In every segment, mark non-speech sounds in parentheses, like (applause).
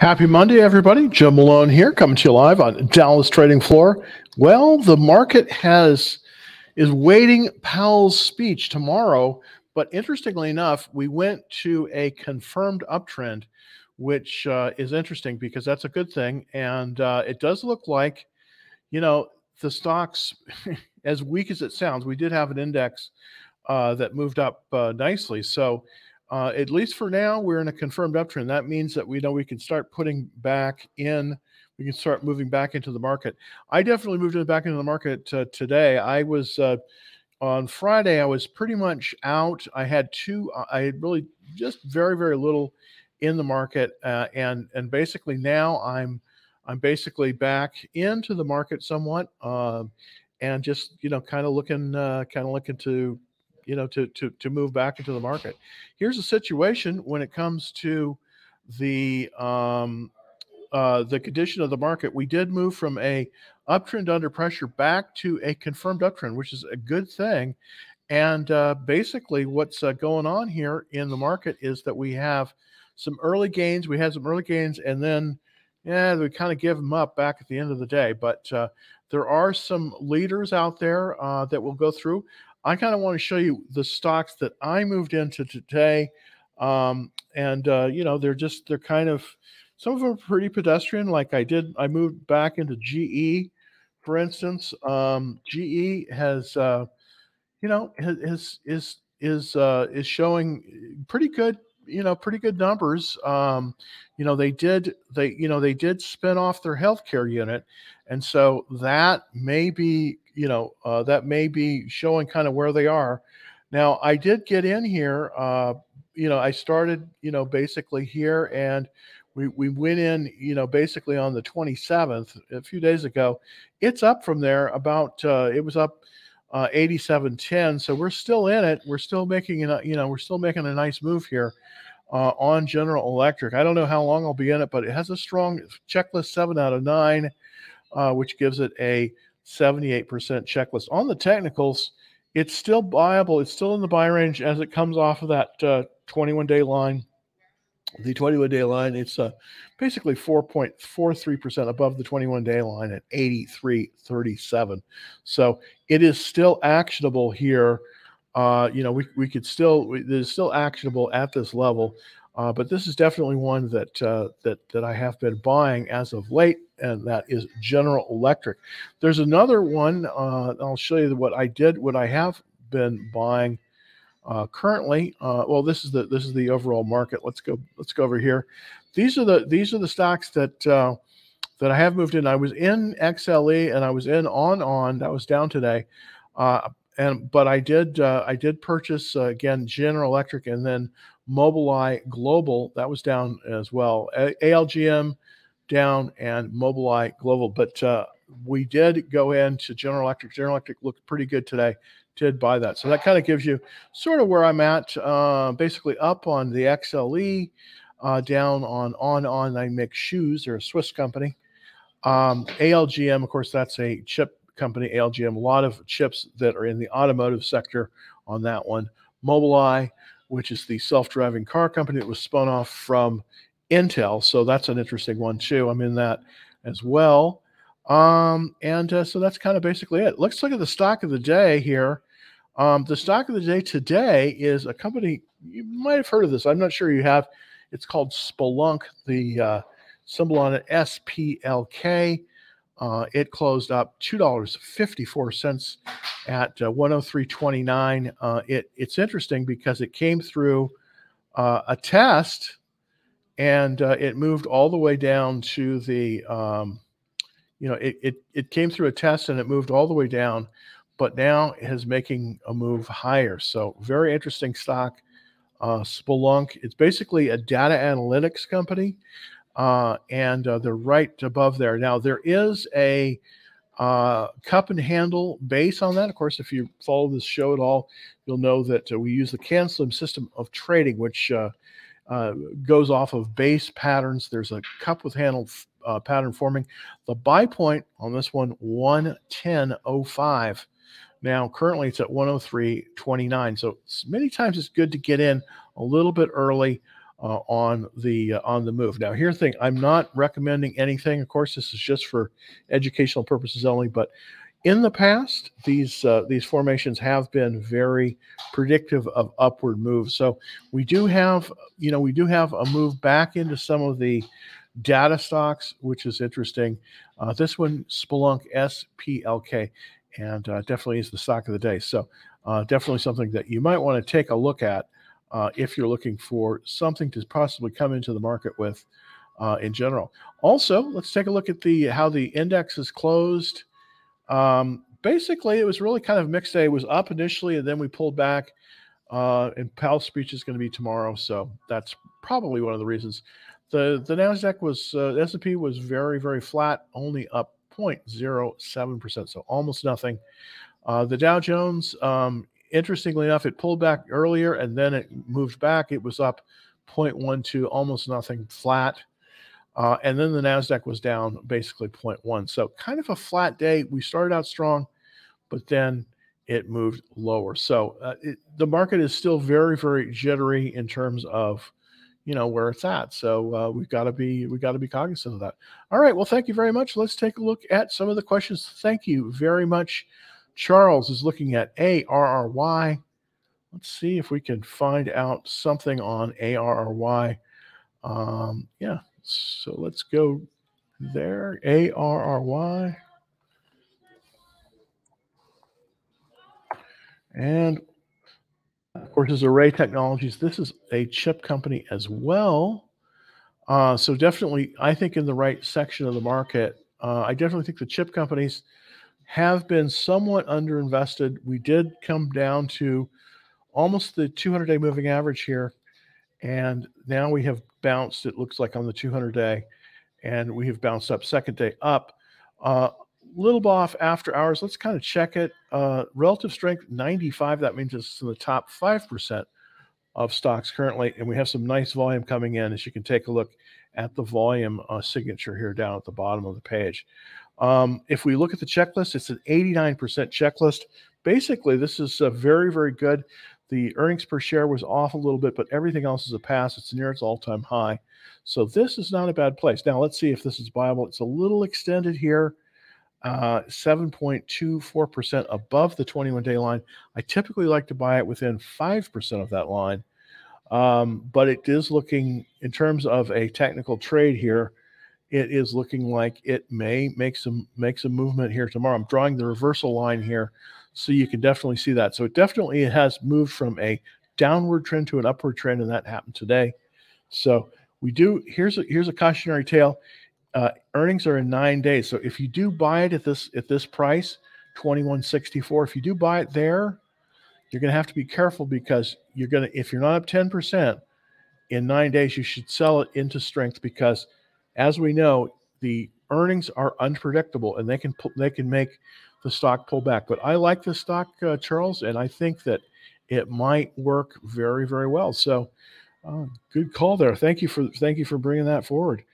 Happy Monday, everybody. Jim Malone here, coming to you live on Dallas Trading Floor. Well, the market has is waiting Powell's speech tomorrow, but interestingly enough, we went to a confirmed uptrend, which uh, is interesting because that's a good thing, and uh, it does look like, you know, the stocks, (laughs) as weak as it sounds, we did have an index uh, that moved up uh, nicely, so uh, at least for now, we're in a confirmed uptrend. That means that we know we can start putting back in, we can start moving back into the market. I definitely moved back into the market uh, today. I was uh, on Friday, I was pretty much out. I had two, uh, I had really just very, very little in the market. Uh, and, and basically now I'm, I'm basically back into the market somewhat. Um, and just, you know, kind of looking, uh, kind of looking to you know, to to to move back into the market. Here's a situation when it comes to the um, uh, the condition of the market. We did move from a uptrend under pressure back to a confirmed uptrend, which is a good thing. And uh, basically, what's uh, going on here in the market is that we have some early gains. We had some early gains, and then yeah, we kind of give them up back at the end of the day. But uh, there are some leaders out there uh, that will go through. I kind of want to show you the stocks that I moved into today. Um, and, uh, you know, they're just, they're kind of, some of them are pretty pedestrian. Like I did, I moved back into GE, for instance. Um, GE has, uh, you know, is, is, is, uh, is showing pretty good, you know, pretty good numbers. Um, you know, they did, they, you know, they did spin off their healthcare unit. And so that may be you know, uh, that may be showing kind of where they are. Now, I did get in here. Uh, you know, I started, you know, basically here, and we we went in, you know, basically on the 27th a few days ago. It's up from there about. Uh, it was up uh, 87.10, so we're still in it. We're still making it. You know, we're still making a nice move here. Uh, on General Electric. I don't know how long I'll be in it, but it has a strong checklist seven out of nine, uh, which gives it a 78% checklist. On the technicals, it's still buyable. It's still in the buy range as it comes off of that uh, 21 day line. The 21 day line, it's uh, basically 4.43% above the 21 day line at 83.37. So it is still actionable here. Uh, you know, we, we could still, it is still actionable at this level. Uh, but this is definitely one that uh, that that I have been buying as of late, and that is General Electric. There's another one. Uh, I'll show you what I did. What I have been buying uh, currently. Uh, well, this is the this is the overall market. Let's go. Let's go over here. These are the these are the stocks that uh, that I have moved in. I was in XLE and I was in on on. That was down today. and but I did I did purchase again General Electric and then Mobileye Global, that was down as well. ALGM down and Mobileye Global. But uh, we did go into General Electric. General Electric looked pretty good today. Did buy that. So that kind of gives you sort of where I'm at. Uh, basically up on the XLE, uh, down on on on. I make shoes. They're a Swiss company. Um, ALGM, of course, that's a chip company. ALGM, a lot of chips that are in the automotive sector on that one. Mobileye, which is the self-driving car company that was spun off from Intel. So that's an interesting one too. I'm in that as well. Um, and uh, so that's kind of basically it. Let's look at the stock of the day here. Um, the stock of the day today is a company you might have heard of this. I'm not sure you have. It's called Splunk. The uh, symbol on it SPLK. Uh, it closed up two dollars fifty four cents at uh, one hundred oh three twenty nine. Uh, it it's interesting because it came through uh, a test, and uh, it moved all the way down to the, um, you know, it, it it came through a test and it moved all the way down, but now it is making a move higher. So very interesting stock. Uh, Splunk. It's basically a data analytics company uh, and uh, they're right above there. Now there is a uh, cup and handle base on that. Of course, if you follow this show at all, you'll know that uh, we use the CanSlim system of trading, which uh, uh, goes off of base patterns. There's a cup with handle pattern forming. The buy point on this one, 110.05. Now, currently it's at 103.29. So many times it's good to get in a little bit early uh, on the uh, on the move. Now, here's the thing: I'm not recommending anything. Of course, this is just for educational purposes only. But in the past, these uh, these formations have been very predictive of upward moves. So we do have, you know, we do have a move back into some of the data stocks, which is interesting. Uh, this one, Splunk SPLK, and uh, definitely is the stock of the day. So uh, definitely something that you might want to take a look at uh, if you're looking for something to possibly come into the market with uh, in general. Also, let's take a look at the how the index is closed. Um, basically, it was really kind of mixed day. It was up initially, and then we pulled back. Uh, and Powell's speech is going to be tomorrow, so that's probably one of the reasons. the The Nasdaq was uh, S and P was very very flat, only up 0.07 percent, so almost nothing. Uh, the Dow Jones, um, interestingly enough, it pulled back earlier and then it moved back. It was up 0.12, almost nothing, flat. Uh, and then the NASDAQ was down basically 0.1. So kind of a flat day. We started out strong, but then it moved lower. So uh, it, the market is still very, very jittery in terms of you know where it's at so uh, we've got to be we've got to be cognizant of that all right well thank you very much let's take a look at some of the questions thank you very much Charles is looking at ARRY. Let's see if we can find out something on ARRY. Um, yeah, so let's go there. ARRY. And of course, is Array Technologies. This is a chip company as well. Uh, so definitely, I think in the right section of the market. Uh, I definitely think the chip companies have been somewhat underinvested. We did come down to almost the 200 day moving average here. And now we have bounced, it looks like on the 200 day, and we have bounced up second day up. Uh, little off after hours. Let's kind of check it. Uh, relative strength 95. That means it's in the top 5% of stocks currently. And we have some nice volume coming in as you can take a look at the volume uh, signature here down at the bottom of the page. Um, if we look at the checklist, it's an 89% checklist. Basically, this is a very, very good. The earnings per share was off a little bit, but everything else is a pass. It's near its all time high. So this is not a bad place. Now, let's see if this is viable. It's a little extended here, uh, 7.24% above the 21 day line. I typically like to buy it within 5% of that line. Um, but it is looking, in terms of a technical trade here, it is looking like it may make some make some movement here tomorrow. I'm drawing the reversal line here, so you can definitely see that. So it definitely has moved from a downward trend to an upward trend, and that happened today. So we do here's a here's a cautionary tale. Uh, earnings are in nine days. So if you do buy it at this at this price, 2164, if you do buy it there, you're gonna have to be careful because you're gonna if you're not up 10% in nine days, you should sell it into strength because as we know, the earnings are unpredictable and they can they can make the stock pull back. But I like the stock, uh, Charles, and I think that it might work very very well. So, uh, good call there. Thank you for thank you for bringing that forward.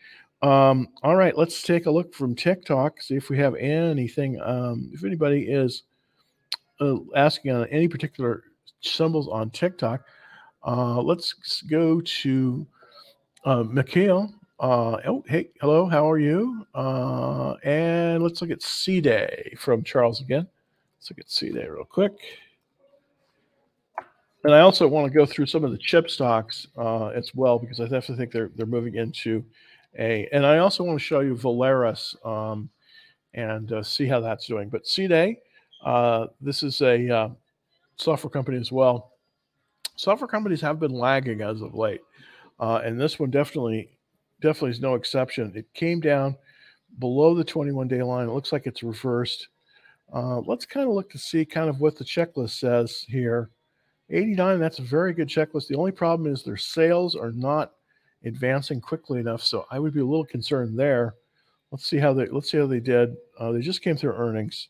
Um, all right, let's take a look from TikTok. See if we have anything. Um, if anybody is uh, asking on any particular symbols on TikTok, uh, let's go to uh, Mikhail uh, oh, hey, hello, how are you? Uh, and let's look at C Day from Charles again. Let's look at C Day real quick. And I also want to go through some of the chip stocks uh, as well because I definitely think they're they're moving into a. And I also want to show you Valaris um, and uh, see how that's doing. But C Day, uh, this is a uh, software company as well. Software companies have been lagging as of late, uh, and this one definitely definitely is no exception. It came down below the 21 day line. It looks like it's reversed. Uh, let's kind of look to see kind of what the checklist says here. 89, that's a very good checklist. The only problem is their sales are not advancing quickly enough. So I would be a little concerned there. Let's see how they let's see how they did. Uh, they just came through earnings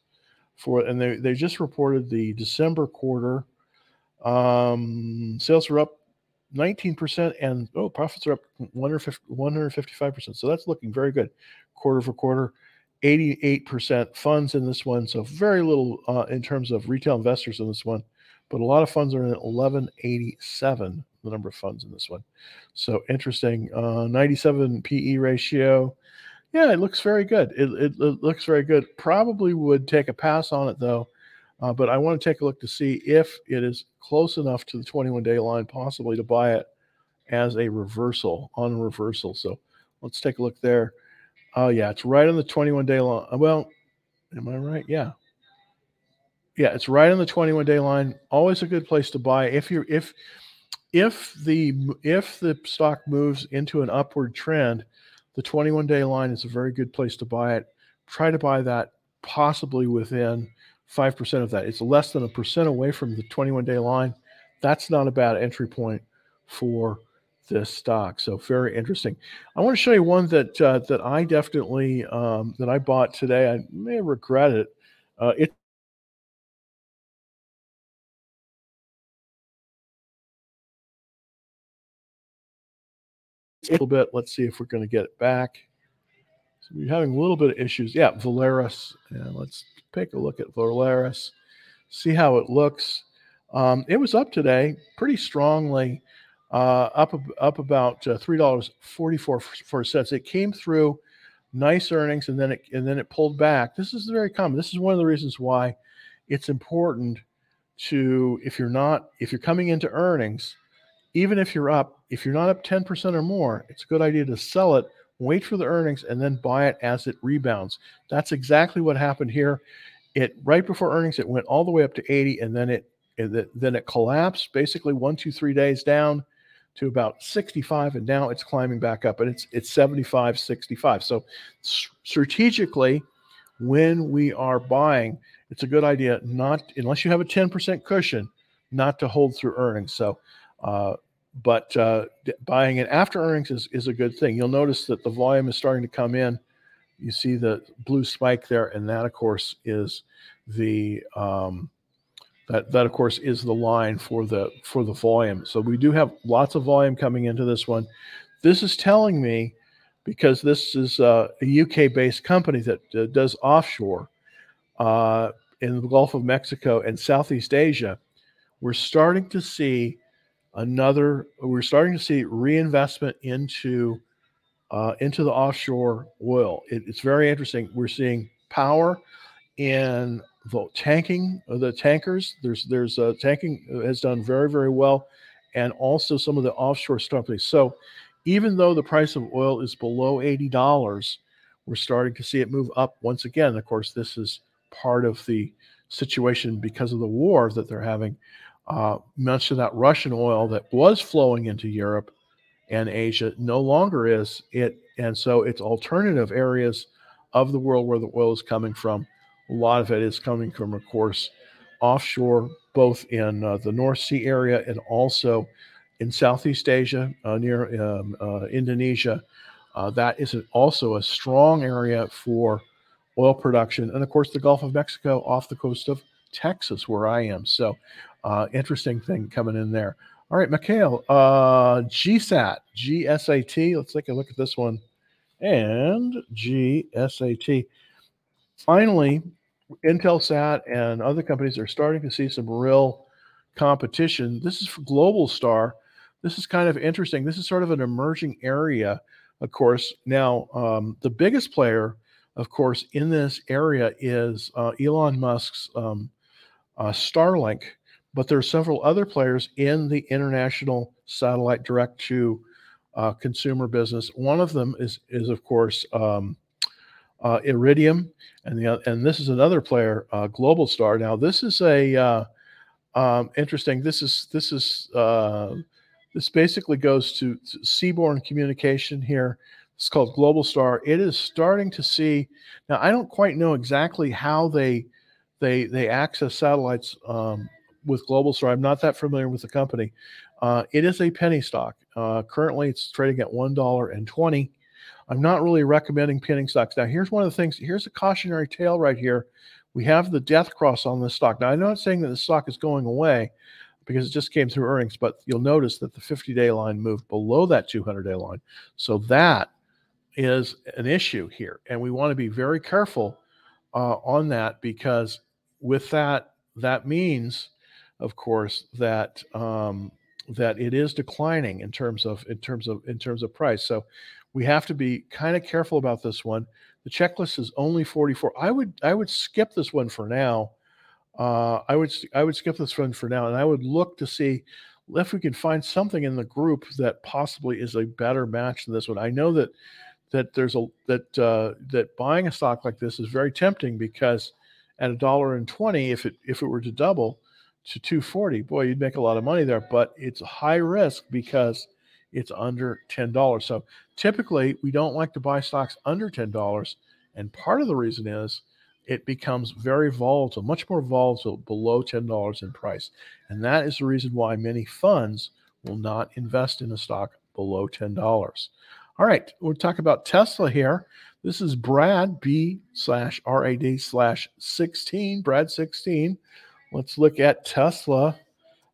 for and they, they just reported the December quarter. Um, sales were up 19% and oh profits are up 155% so that's looking very good quarter for quarter 88% funds in this one, so very little uh, in terms of retail investors in this one, but a lot of funds are in 1187, the number of funds in this one. So interesting. Uh, 97 PE ratio. Yeah, it looks very good. It, it, it, looks very good. Probably would take a pass on it though, uh, but I want to take a look to see if it is close enough to the 21 day line, possibly to buy it as a reversal on reversal. So let's take a look there. Oh yeah, it's right on the 21 day line. Well, am I right? Yeah. Yeah, it's right on the 21 day line. Always a good place to buy if you're if if the if the stock moves into an upward trend, the 21 day line is a very good place to buy it. Try to buy that possibly within 5% of that. It's less than a percent away from the 21 day line. That's not a bad entry point for this stock. So very interesting. I want to show you one that uh, that I definitely um, that I bought today. I may regret it. Uh, it a little bit. Let's see if we're going to get it back. So we're having a little bit of issues. Yeah, Valaris. Yeah, let's take a look at Valaris. See how it looks. Um, it was up today pretty strongly uh, up up about uh, three dollars forty four cents. It came through nice earnings, and then it and then it pulled back. This is very common. This is one of the reasons why it's important to if you're not if you're coming into earnings, even if you're up, if you're not up ten percent or more, it's a good idea to sell it. Wait for the earnings and then buy it as it rebounds. That's exactly what happened here. It right before earnings, it went all the way up to 80, and then it, it then it collapsed basically one, two, three days down to about 65 and now it's climbing back up and it's it's 75 65 so strategically when we are buying it's a good idea not unless you have a 10% cushion not to hold through earnings so uh, but uh, buying it after earnings is, is a good thing you'll notice that the volume is starting to come in you see the blue spike there and that of course is the um, that that of course is the line for the for the volume. So we do have lots of volume coming into this one. This is telling me because this is uh, a UK based company that uh, does offshore uh, in the Gulf of Mexico and Southeast Asia. We're starting to see another. We're starting to see reinvestment into uh, into the offshore oil. It, it's very interesting. We're seeing power in the tanking the tankers there's there's uh, tanking has done very very well and also some of the offshore companies so even though the price of oil is below $80 we're starting to see it move up once again of course this is part of the situation because of the war that they're having uh, much of that russian oil that was flowing into europe and asia no longer is it and so it's alternative areas of the world where the oil is coming from a lot of it is coming from, of course, offshore, both in uh, the North Sea area and also in Southeast Asia, uh, near um, uh, Indonesia. Uh, that is also a strong area for oil production. And of course, the Gulf of Mexico off the coast of Texas, where I am. So, uh, interesting thing coming in there. All right, Mikhail, uh, GSAT, GSAT. Let's take a look at this one. And GSAT. Finally, Intelsat and other companies are starting to see some real competition. This is for Globalstar. This is kind of interesting. This is sort of an emerging area, of course. Now, um, the biggest player, of course, in this area is uh, Elon Musk's um, uh, Starlink, but there are several other players in the international satellite direct to uh, consumer business. One of them is, is of course, um, uh, Iridium, and the and this is another player, uh, Globalstar. Now this is a uh, um, interesting. This is this is uh, this basically goes to, to seaborne communication here. It's called Globalstar. It is starting to see now. I don't quite know exactly how they they they access satellites um, with Globalstar. I'm not that familiar with the company. Uh, it is a penny stock. Uh, currently, it's trading at one dollar and twenty. I'm not really recommending pinning stocks. Now, here's one of the things. Here's a cautionary tale right here. We have the death cross on this stock. Now, I'm not saying that the stock is going away because it just came through earnings, but you'll notice that the 50 day line moved below that 200 day line. So that is an issue here, and we want to be very careful uh, on that because with that, that means, of course, that um, that it is declining in terms of in terms of in terms of price. So we have to be kind of careful about this one. The checklist is only 44. I would I would skip this one for now. Uh, I would I would skip this one for now, and I would look to see if we can find something in the group that possibly is a better match than this one. I know that that there's a that uh, that buying a stock like this is very tempting because at a dollar and twenty, if it if it were to double to 240, boy, you'd make a lot of money there. But it's high risk because it's under $10. So typically, we don't like to buy stocks under $10. And part of the reason is it becomes very volatile, much more volatile below $10 in price. And that is the reason why many funds will not invest in a stock below $10. All right, we'll talk about Tesla here. This is Brad B slash RAD slash 16, Brad 16. Let's look at Tesla.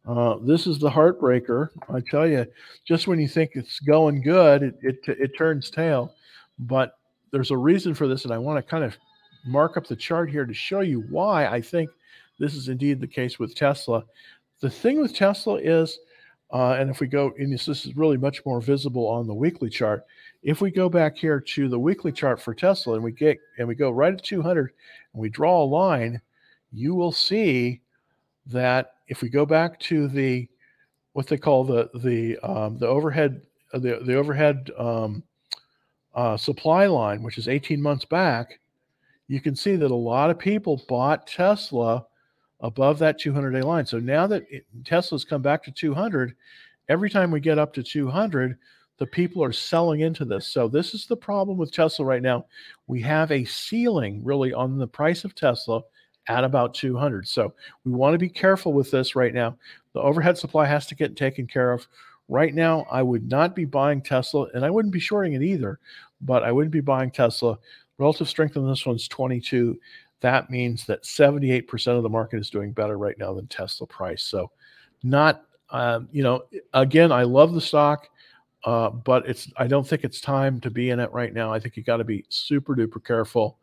Uh, this is the heartbreaker. I tell you, just when you think it's going good, it, it, it turns tail. But there's a reason for this, and I want to kind of mark up the chart here to show you why I think this is indeed the case with Tesla. The thing with Tesla is, uh, and if we go, and this, this is really much more visible on the weekly chart. If we go back here to the weekly chart for Tesla, and we get and we go right at 200, and we draw a line, you will see that if we go back to the what they call the the um, the overhead the the overhead um, uh, supply line, which is 18 months back, you can see that a lot of people bought Tesla above that 200 day line. So now that it, Tesla's come back to 200, every time we get up to 200, the people are selling into this. So this is the problem with Tesla right now. We have a ceiling really on the price of Tesla at about 200. So we want to be careful with this right now. The overhead supply has to get taken care of. Right now, I would not be buying Tesla and I wouldn't be shorting it either, but I wouldn't be buying Tesla Relative strength on this one's 22. That means that 78% of the market is doing better right now than Tesla price. So, not, um, you know, again, I love the stock, uh, but it's, I don't think it's time to be in it right now. I think you got to be super duper careful.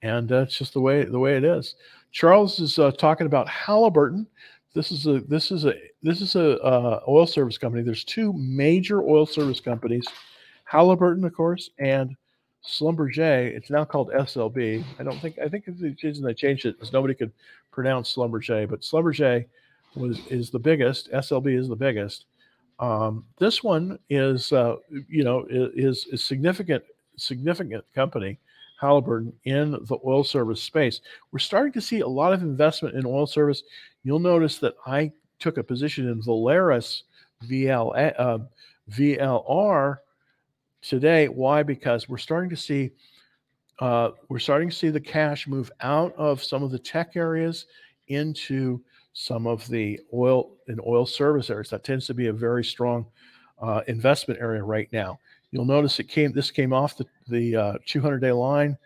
And uh, just the way, the way it is. Charles is uh, talking about Halliburton. This is a, this is a, this is a uh, oil service company. There's two major oil service companies, Halliburton, of course, and Schlumberger, it's now called SLB. I don't think I think the reason they changed it is nobody could pronounce Schlumberger, but Schlumberger was is the biggest. SLB is the biggest. Um, this one is uh, you know is is significant significant company. Halliburton in the oil service space. We're starting to see a lot of investment in oil service. You'll notice that I took a position in Valaris VL, uh, VLR today. Why? Because we're starting to see uh, we're starting to see the cash move out of some of the tech areas into some of the oil and oil service areas. That tends to be a very strong uh, investment area right now. You'll notice it came. This came off the the uh, 200 day line.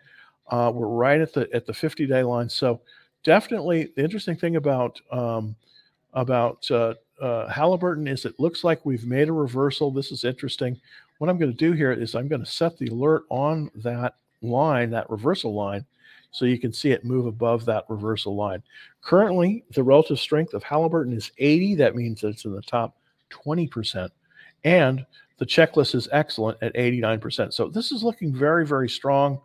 Uh, we're right at the at the 50 day line. So definitely, the interesting thing about um, about uh, uh, Halliburton is it looks like we've made a reversal. This is interesting. What I'm going to do here is I'm going to set the alert on that line, that reversal line, so you can see it move above that reversal line. Currently, the relative strength of Halliburton is 80. That means it's in the top 20%. And the checklist is excellent at 89%. So this is looking very, very strong.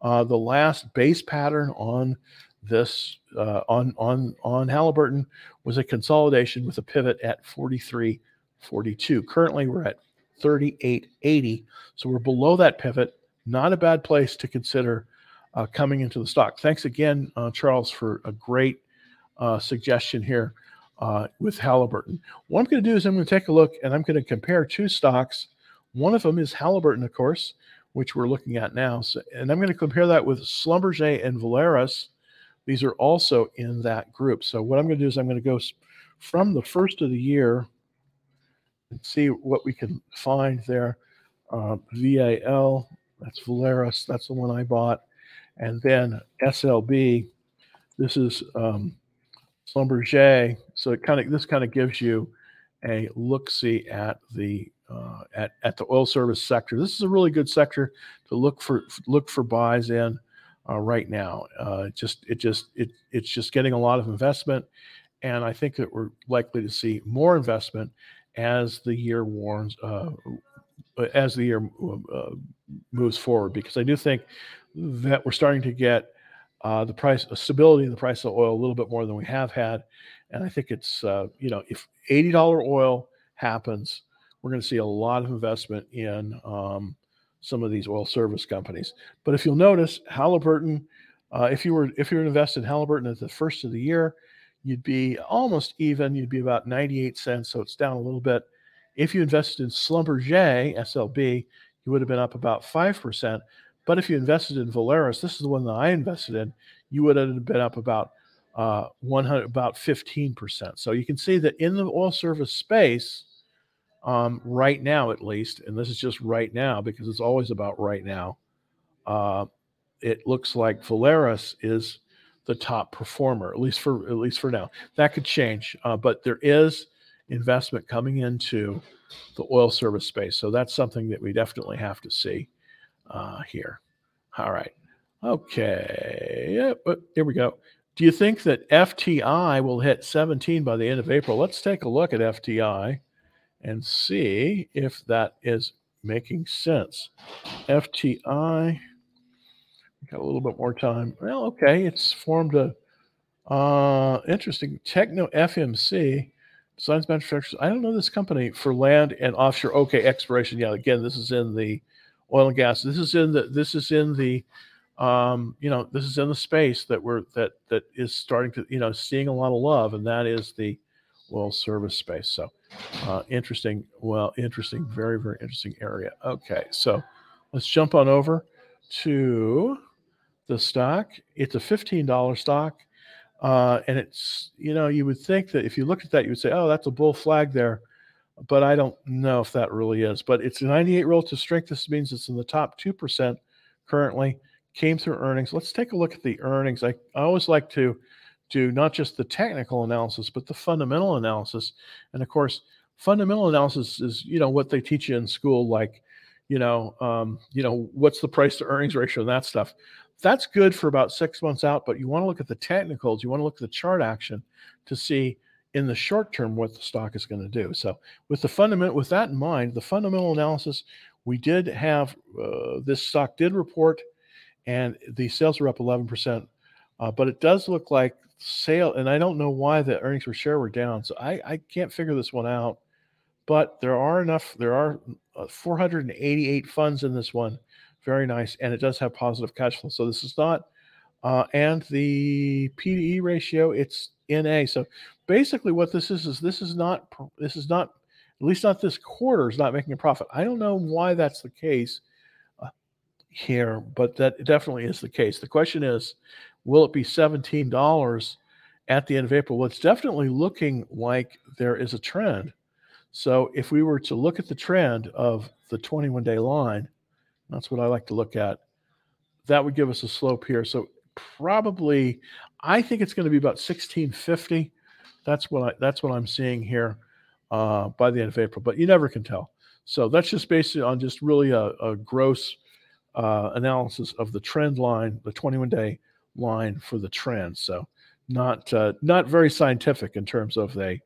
Uh, the last base pattern on this uh, on on on Halliburton was a consolidation with a pivot at 43.42. Currently, we're at 38.80, so we're below that pivot. Not a bad place to consider uh, coming into the stock. Thanks again, uh, Charles, for a great uh, suggestion here uh, with Halliburton. What I'm going to do is I'm going to take a look and I'm going to compare two stocks. One of them is Halliburton, of course, which we're looking at now, so, and I'm going to compare that with Schlumberger and Valaris these are also in that group. So what I'm going to do is I'm going to go from the first of the year and see what we can find there. Uh, VAL, that's Valaris, that's the one I bought. And then SLB, this is um, Schlumberger. So it kind of this kind of gives you a look see at the uh, at at the oil service sector. This is a really good sector to look for look for buys in uh, right now. Uh, just it just it it's just getting a lot of investment, and I think that we're likely to see more investment as the year warns uh, as the year uh, moves forward. Because I do think that we're starting to get uh, the price stability in the price of oil a little bit more than we have had, and I think it's uh, you know if eighty dollar oil happens, we're going to see a lot of investment in um, some of these oil service companies. But if you'll notice, Halliburton, uh, if you were if you were invested in Halliburton at the first of the year, you'd be almost even. You'd be about 98 cents, so it's down a little bit. If you invested in Schlumberger SLB, you would have been up about five percent. But if you invested in Valaris, this is the one that I invested in, you would have been up about uh, 100, about 15 percent. So you can see that in the oil service space, um, right now at least, and this is just right now because it's always about right now. Uh, it looks like Valaris is the top performer, at least for at least for now. That could change, uh, but there is investment coming into the oil service space, so that's something that we definitely have to see uh, here. All right, okay, yeah, but here we go. Do you think that FTI will hit 17 by the end of April? Let's take a look at FTI and see if that is making sense. FTI, got a little bit more time. Well, okay, it's formed a uh, interesting Techno FMC Science Manufacturers. I don't know this company for land and offshore. Okay, exploration. Yeah, again, this is in the oil and gas. This is in the this is in the um, you know this is in the space that we're that that is starting to you know seeing a lot of love, and that is the oil service space. So uh, interesting. Well, interesting. Very, very interesting area. Okay, so let's jump on over to the stock. It's a $15 stock. Uh, and it's, you know, you would think that if you looked at that, you would say, oh, that's a bull flag there. But I don't know if that really is. But it's a 98 relative strength. This means it's in the top 2% currently. Came through earnings. Let's take a look at the earnings. I, I always like to do not just the technical analysis, but the fundamental analysis. And of course, fundamental analysis is you know what they teach you in school, like you know, um, you know, what's the price to earnings ratio and that stuff. That's good for about six months out, but you want to look at the technicals. You want to look at the chart action to see in the short term what the stock is going to do. So, with the fundamental, with that in mind, the fundamental analysis, we did have uh, this stock did report, and the sales were up 11 percent. Uh, but it does look like sale, and I don't know why the earnings per share were down. So I, I can't figure this one out. But there are enough, there are uh, 488 funds in this one. Very nice. And it does have positive cash flow. So this is not, uh, and the PDE ratio, it's NA. So basically what this is, is this is not, this is not, at least not this quarter is not making a profit. I don't know why that's the case here, but that definitely is the case. The question is, Will it be $17 at the end of April? Well, it's definitely looking like there is a trend. So if we were to look at the trend of the 21 day line, that's what I like to look at, that would give us a slope here. So probably, I think it's going to be about 1650. That's what I, that's what I'm seeing here uh, by the end of April, but you never can tell. So that's just based on just really a, a gross uh, analysis of the trend line, the 21 day line for the trend. So not uh, not very scientific in terms of a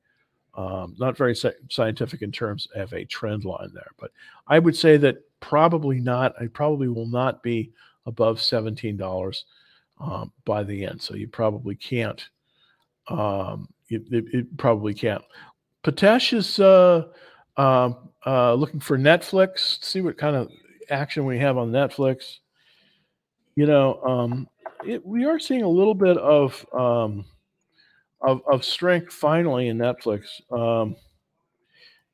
um, not very scientific in terms of a trend line there. But I would say that probably not. I probably will not be above seventeen dollars um, by the end. So you probably can't. Um, it, it, it, probably can't. Patesh is uh, uh, uh, looking for Netflix. See what kind of action we have on Netflix. You know, um, it, we are seeing a little bit of um, of, of strength finally in Netflix. Um,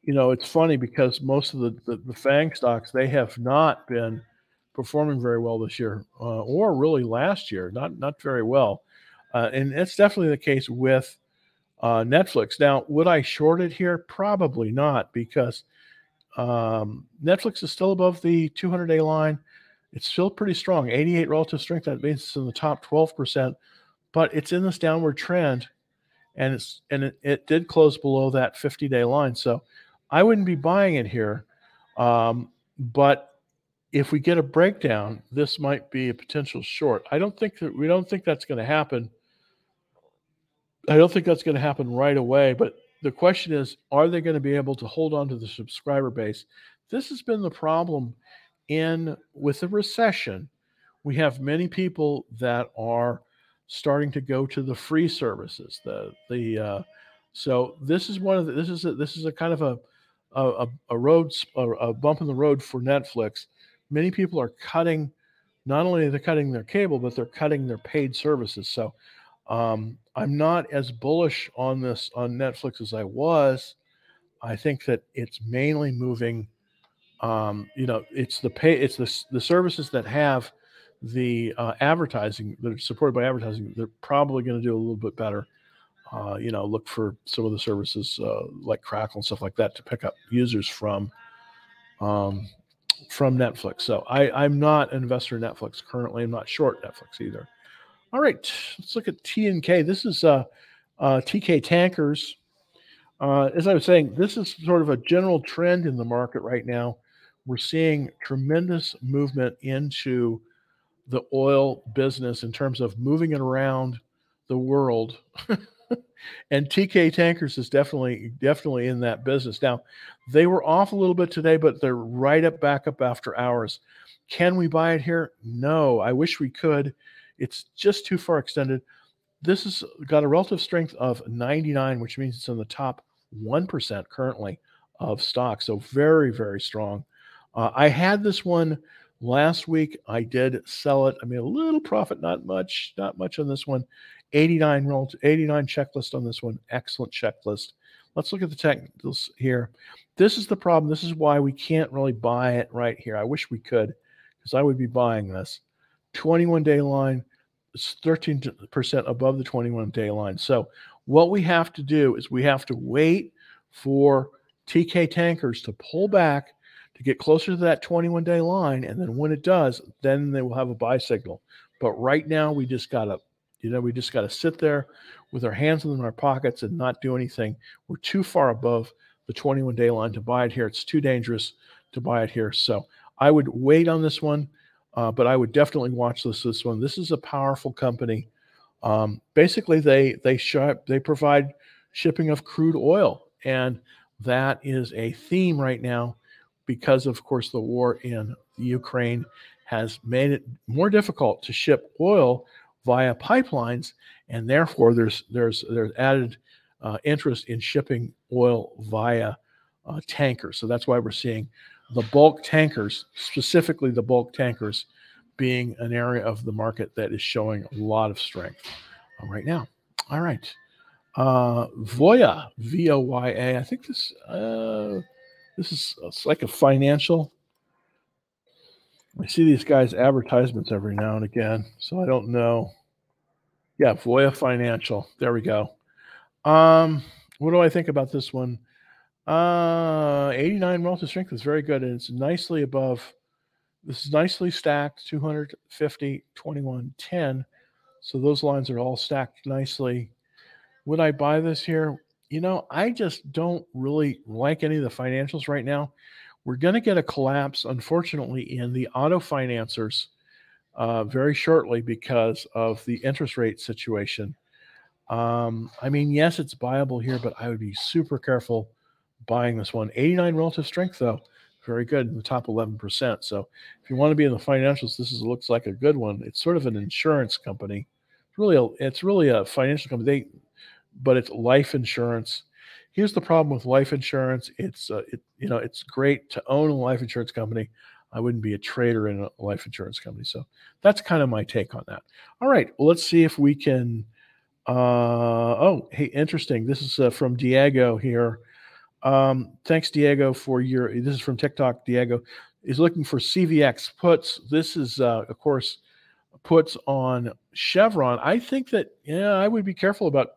you know, it's funny because most of the, the, the FANG stocks they have not been performing very well this year, uh, or really last year, not not very well, uh, and it's definitely the case with uh, Netflix. Now, would I short it here? Probably not, because um, Netflix is still above the 200 day line it's still pretty strong 88 relative strength that means it's in the top 12% but it's in this downward trend and it's and it, it did close below that 50 day line so i wouldn't be buying it here Um, but if we get a breakdown, this might be a potential short. I don't think that we don't think that's going to happen. I don't think that's going to happen right away. But the question is, are they going to be able to hold on to the subscriber base? This has been the problem in with the recession. We have many people that are starting to go to the free services. The the uh, so this is one of the, this is a, this is a kind of a a, a road a bump in the road for Netflix. Many people are cutting. Not only are they cutting their cable, but they're cutting their paid services. So um, I'm not as bullish on this on Netflix as I was. I think that it's mainly moving. Um, you know, it's the pay, it's the the services that have the uh, advertising that are supported by advertising. They're probably going to do a little bit better uh, you know, look for some of the services uh, like Crackle and stuff like that to pick up users from um, from Netflix. So I, I'm not an investor in Netflix currently. I'm not short Netflix either. All right, let's look at TNK. This is uh, uh, Teekay Tankers. Uh, as I was saying, this is sort of a general trend in the market right now. We're seeing tremendous movement into the oil business in terms of moving it around the world (laughs) and Teekay Tankers is definitely definitely in that business. Now, they were off a little bit today, but they're right up back up after hours. Can we buy it here? No. I wish we could. It's just too far extended. This has got a relative strength of 99, which means it's in the top 1% currently of stock. So very, very strong. Uh, I had this one last week. I did sell it. I made a little profit, not much, not much on this one. 89 roll 89 checklist on this one. Excellent checklist. Let's look at the technicals here. This is the problem. This is why we can't really buy it right here. I wish we could because I would be buying this. 21 day line is 13% above the 21 day line. So what we have to do is we have to wait for Teekay tankers to pull back to get closer to that 21 day line. And then when it does, then they will have a buy signal. But right now, we just got to you know, we just got to sit there with our hands in our pockets and not do anything. We're too far above the 21 day line to buy it here. It's too dangerous to buy it here. So I would wait on this one, uh, but I would definitely watch this this one. This is a powerful company. Um, basically, they they ship, they provide shipping of crude oil, and that is a theme right now because, of course, the war in Ukraine has made it more difficult to ship oil via pipelines, and therefore there's there's there's added uh, interest in shipping oil via uh, tankers. So that's why we're seeing the bulk tankers, specifically the bulk tankers, being an area of the market that is showing a lot of strength uh, right now. All right. Uh, Voya, V O Y A. I think this uh, this is it's like a financial I see these guys' advertisements every now and again, so I don't know. Yeah, Voya Financial. There we go. Um, what do I think about this one? Uh, 89 relative strength is very good, and it's nicely above. This is nicely stacked 250, 21, 10. So those lines are all stacked nicely. Would I buy this here? You know, I just don't really like any of the financials right now. We're going to get a collapse, unfortunately, in the auto financiers uh, very shortly because of the interest rate situation. Um, I mean, yes, it's buyable here, but I would be super careful buying this one. 89 relative strength, though, very good in the top 11%. So if you want to be in the financials, this is looks like a good one. It's sort of an insurance company. It's really a, it's really a financial company. They, but it's life insurance here's the problem with life insurance it's uh, it, you know it's great to own a life insurance company i wouldn't be a trader in a life insurance company so that's kind of my take on that all right well let's see if we can uh, oh hey interesting this is uh, from diego here um, thanks diego for your this is from tiktok diego is looking for cvx puts this is uh, of course puts on chevron i think that yeah i would be careful about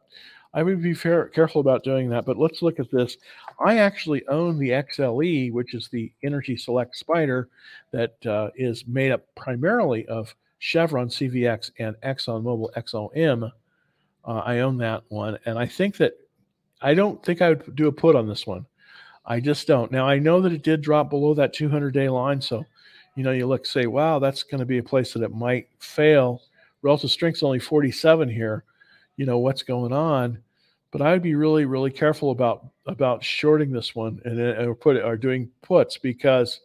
I would be fair, careful about doing that. But let's look at this. I actually own the XLE, which is the Energy Select Spider that uh, is made up primarily of Chevron CVX and ExxonMobil XOM. Uh, I own that one. And I think that I don't think I would do a put on this one. I just don't. Now I know that it did drop below that 200 day line, so you know you look say, wow, that's going to be a place that it might fail. Relative strength's only 47 here. You know what's going on, but I would be really really careful about about shorting this one and uh, or put it or doing puts because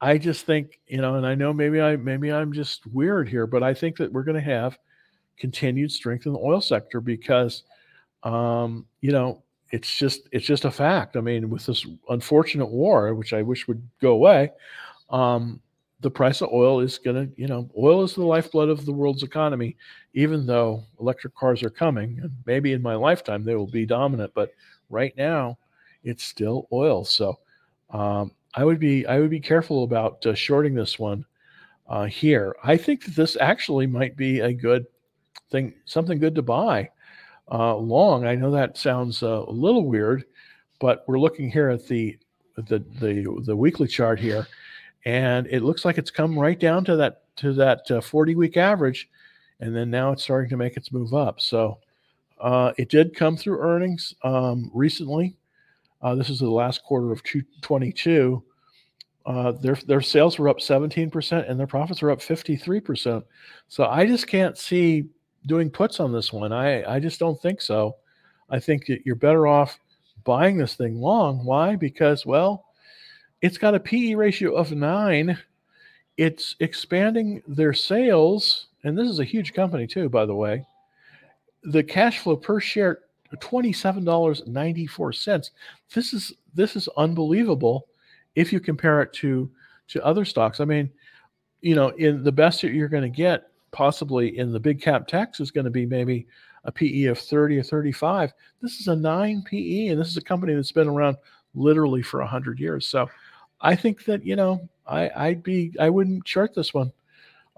I just think you know, and I know maybe I maybe I'm just weird here, but I think that we're going to have continued strength in the oil sector because um, you know it's just it's just a fact. I mean, with this unfortunate war, which I wish would go away, um, the price of oil is going to, you know, oil is the lifeblood of the world's economy. Even though electric cars are coming, and maybe in my lifetime they will be dominant, but right now it's still oil. So um, I would be I would be careful about uh, shorting this one uh, here. I think that this actually might be a good thing, something good to buy uh, long. I know that sounds uh, a little weird, but we're looking here at the the the, the weekly chart here, and it looks like it's come right down to that to that uh, 40 week average, and then now it's starting to make its move up. So uh, it did come through earnings um, recently. Uh, this is the last quarter of 2022. Uh, their their sales were up 17% and their profits were up 53%. So I just can't see doing puts on this one. I, I just don't think so. I think that you're better off buying this thing long. Why? Because, well, it's got a PE ratio of nine. It's expanding their sales, and this is a huge company too, by the way. The cash flow per share, twenty-seven dollars ninety-four cents. This is this is unbelievable if you compare it to to other stocks. I mean, you know, in the best that you're going to get possibly in the big cap techs is going to be maybe a PE of 30 or 35. This is a 9 PE, and this is a company that's been around literally for 100 years. So I think that, you know, I, I'd be, I wouldn't short this one.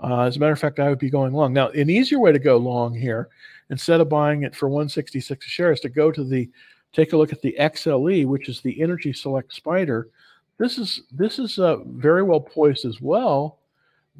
Uh, as a matter of fact, I would be going long. Now, an easier way to go long here, instead of buying it for 166 a share, is to go to the, take a look at the XLE, which is the Energy Select Spider. This is this is uh, very well poised as well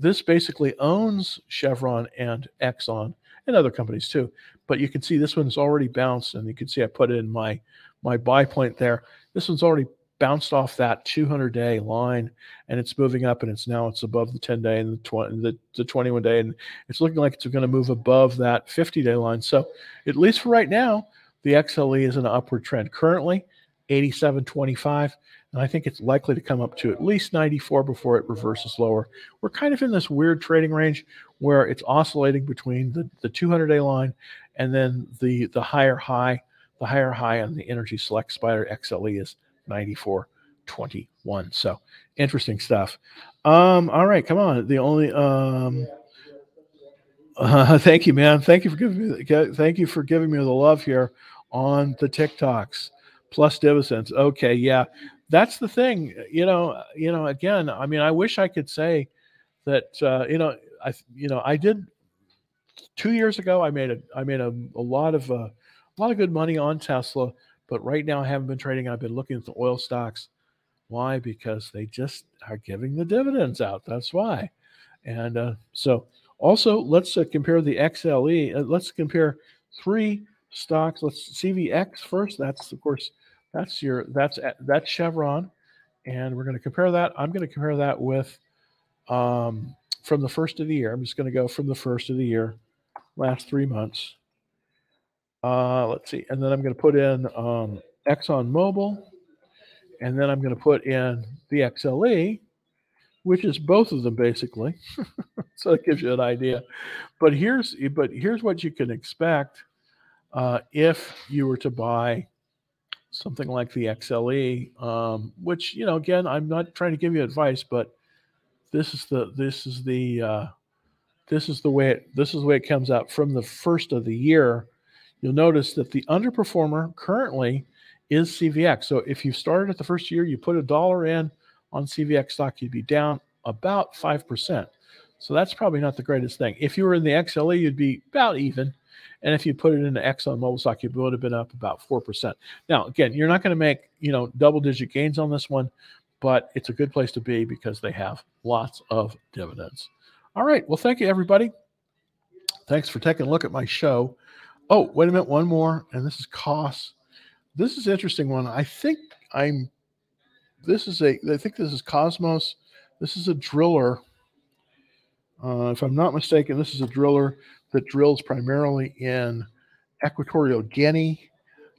this basically owns Chevron and Exxon and other companies too. But you can see this one's already bounced, and you can see I put in my my buy point there. This one's already bounced off that 200 day line and it's moving up and it's now it's above the 10 day and the 20 the, the 21 day and it's looking like it's going to move above that 50 day line so at least for right now the xle is in an upward trend currently 87.25 and I think it's likely to come up to at least 94 before it reverses lower. We're kind of in this weird trading range where it's oscillating between the, the 200 day line and then the, the higher high. The higher high on the Energy Select Spider XLE is 94.21. So interesting stuff. Um, all right, come on. The only um, uh, (laughs) thank you, man. Thank you for giving me. Thank you for giving me the love here on the TikToks plus dividends. Okay, yeah, that's the thing. You know, you know. Again, I mean, I wish I could say that. Uh, you know, I you know I did two years ago. I made a I made a, a lot of uh, a lot of good money on Tesla, but right now I haven't been trading. I've been looking at the oil stocks. Why? Because they just are giving the dividends out. That's why. And uh, so, also, let's uh, compare the XLE. Uh, let's compare three stocks. Let's CVX first. That's of course that's your that's that's Chevron, and we're going to compare that. I'm going to compare that with um, from the first of the year. I'm just going to go from the first of the year, last three months. Uh, let's see, and then I'm going to put in um, Exxon Mobil, and then I'm going to put in the XLE, which is both of them basically. (laughs) so it gives you an idea. But here's but here's what you can expect uh, if you were to buy something like the XLE, um, which you know, again, I'm not trying to give you advice, but this is the this is the uh, this is the way it, this is the way it comes out from the first of the year. You'll notice that the underperformer currently is CVX. So if you started at the first year, you put a dollar in on CVX stock, you'd be down about five percent. So that's probably not the greatest thing. If you were in the XLE, you'd be about even. And if you put it into Exxon Mobil stock, you would have been up about 4%. Now, again, you're not going to make, you know, double digit gains on this one, but it's a good place to be because they have lots of dividends. All right. Well, thank you, everybody. Thanks for taking a look at my show. Oh, wait a minute. One more. And this is costs. This is interesting one. I think I'm this is a I think this is Kosmos. This is a driller. Uh, if I'm not mistaken, this is a driller that drills primarily in Equatorial Guinea.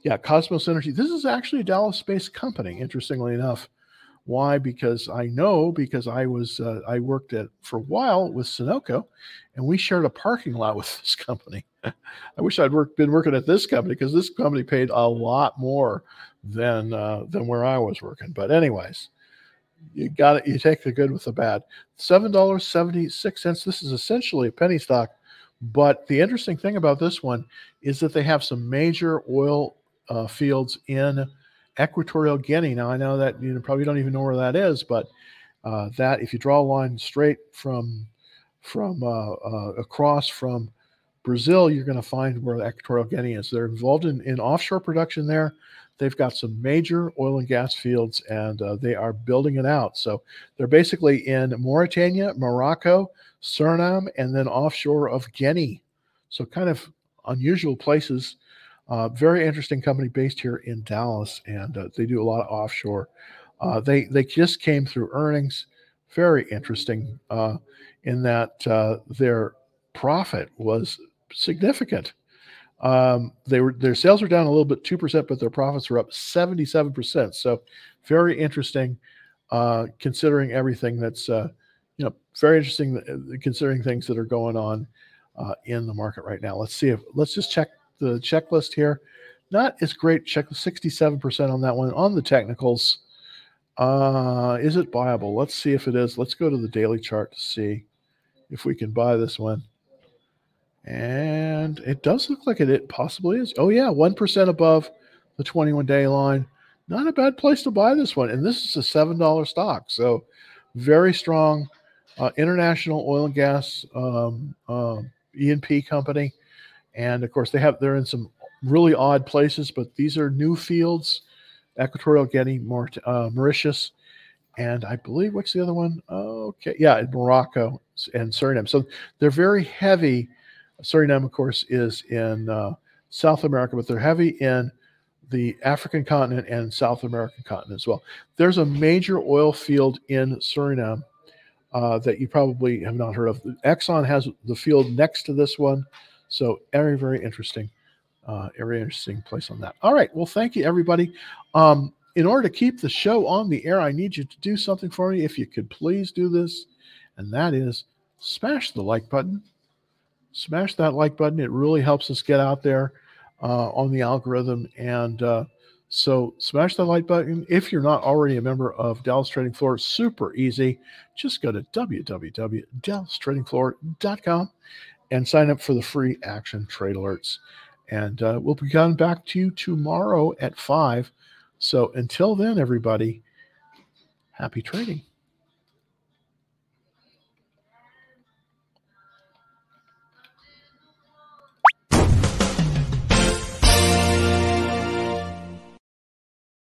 Yeah, Kosmos Energy. This is actually a Dallas-based company. Interestingly enough, why? Because I know because I was uh, I worked at for a while with Sunoco, and we shared a parking lot with (laughs) this company. I wish I'd worked, been working at this company because this company paid a lot more than uh, than where I was working. But anyways, you got it. You take the good with the bad. Seven dollars seventy six cents. This is essentially a penny stock. But the interesting thing about this one is that they have some major oil uh, fields in Equatorial Guinea. Now I know that you probably don't even know where that is, but uh, that if you draw a line straight from from uh, uh across from Brazil, you're going to find where Equatorial Guinea is. They're involved in, in offshore production there. They've got some major oil and gas fields and uh, they are building it out. So they're basically in Mauritania, Morocco, Suriname, and then offshore of Guinea. So kind of unusual places. Uh, very interesting company based here in Dallas, and uh, they do a lot of offshore. Uh, they they just came through earnings. Very interesting uh, in that uh, their profit was significant. Um, they were their sales were down a little bit two percent, but their profits were up seventy seven percent. So very interesting, uh, considering everything that's uh, very interesting uh, considering things that are going on uh, in the market right now. Let's see if let's just check the checklist here. Not as great. Check sixty seven percent on that one on the technicals. Uh, is it buyable? Let's see if it is. Let's go to the daily chart to see if we can buy this one. And it does look like it, it possibly is. Oh, yeah, 1% above the 21 day line. Not a bad place to buy this one. And this is a $7 stock. So very strong uh, international oil and gas um, uh, E&P company. And of course, they have they're in some really odd places, but these are new fields Equatorial Guinea, Maurit- uh, Mauritius, and I believe what's the other one? Okay, yeah, Morocco and Suriname. So they're very heavy Suriname, of course, is in uh, South America, but they're heavy in the African continent and South American continent as well. There's a major oil field in Suriname uh, that you probably have not heard of. Exxon has the field next to this one. So, very, very interesting. Uh, very interesting place on that. All right. Well, thank you, everybody. Um, in order to keep the show on the air, I need you to do something for me. If you could please do this, and that is smash the like button smash that like button. It really helps us get out there uh, on the algorithm. And uh, so smash that like button. If you're not already a member of Dallas Trading Floor, super easy. Just go to www.dallastradingfloor.com and sign up for the free action trade alerts. And uh, we'll be coming back to you tomorrow at 5. So until then, everybody, happy trading.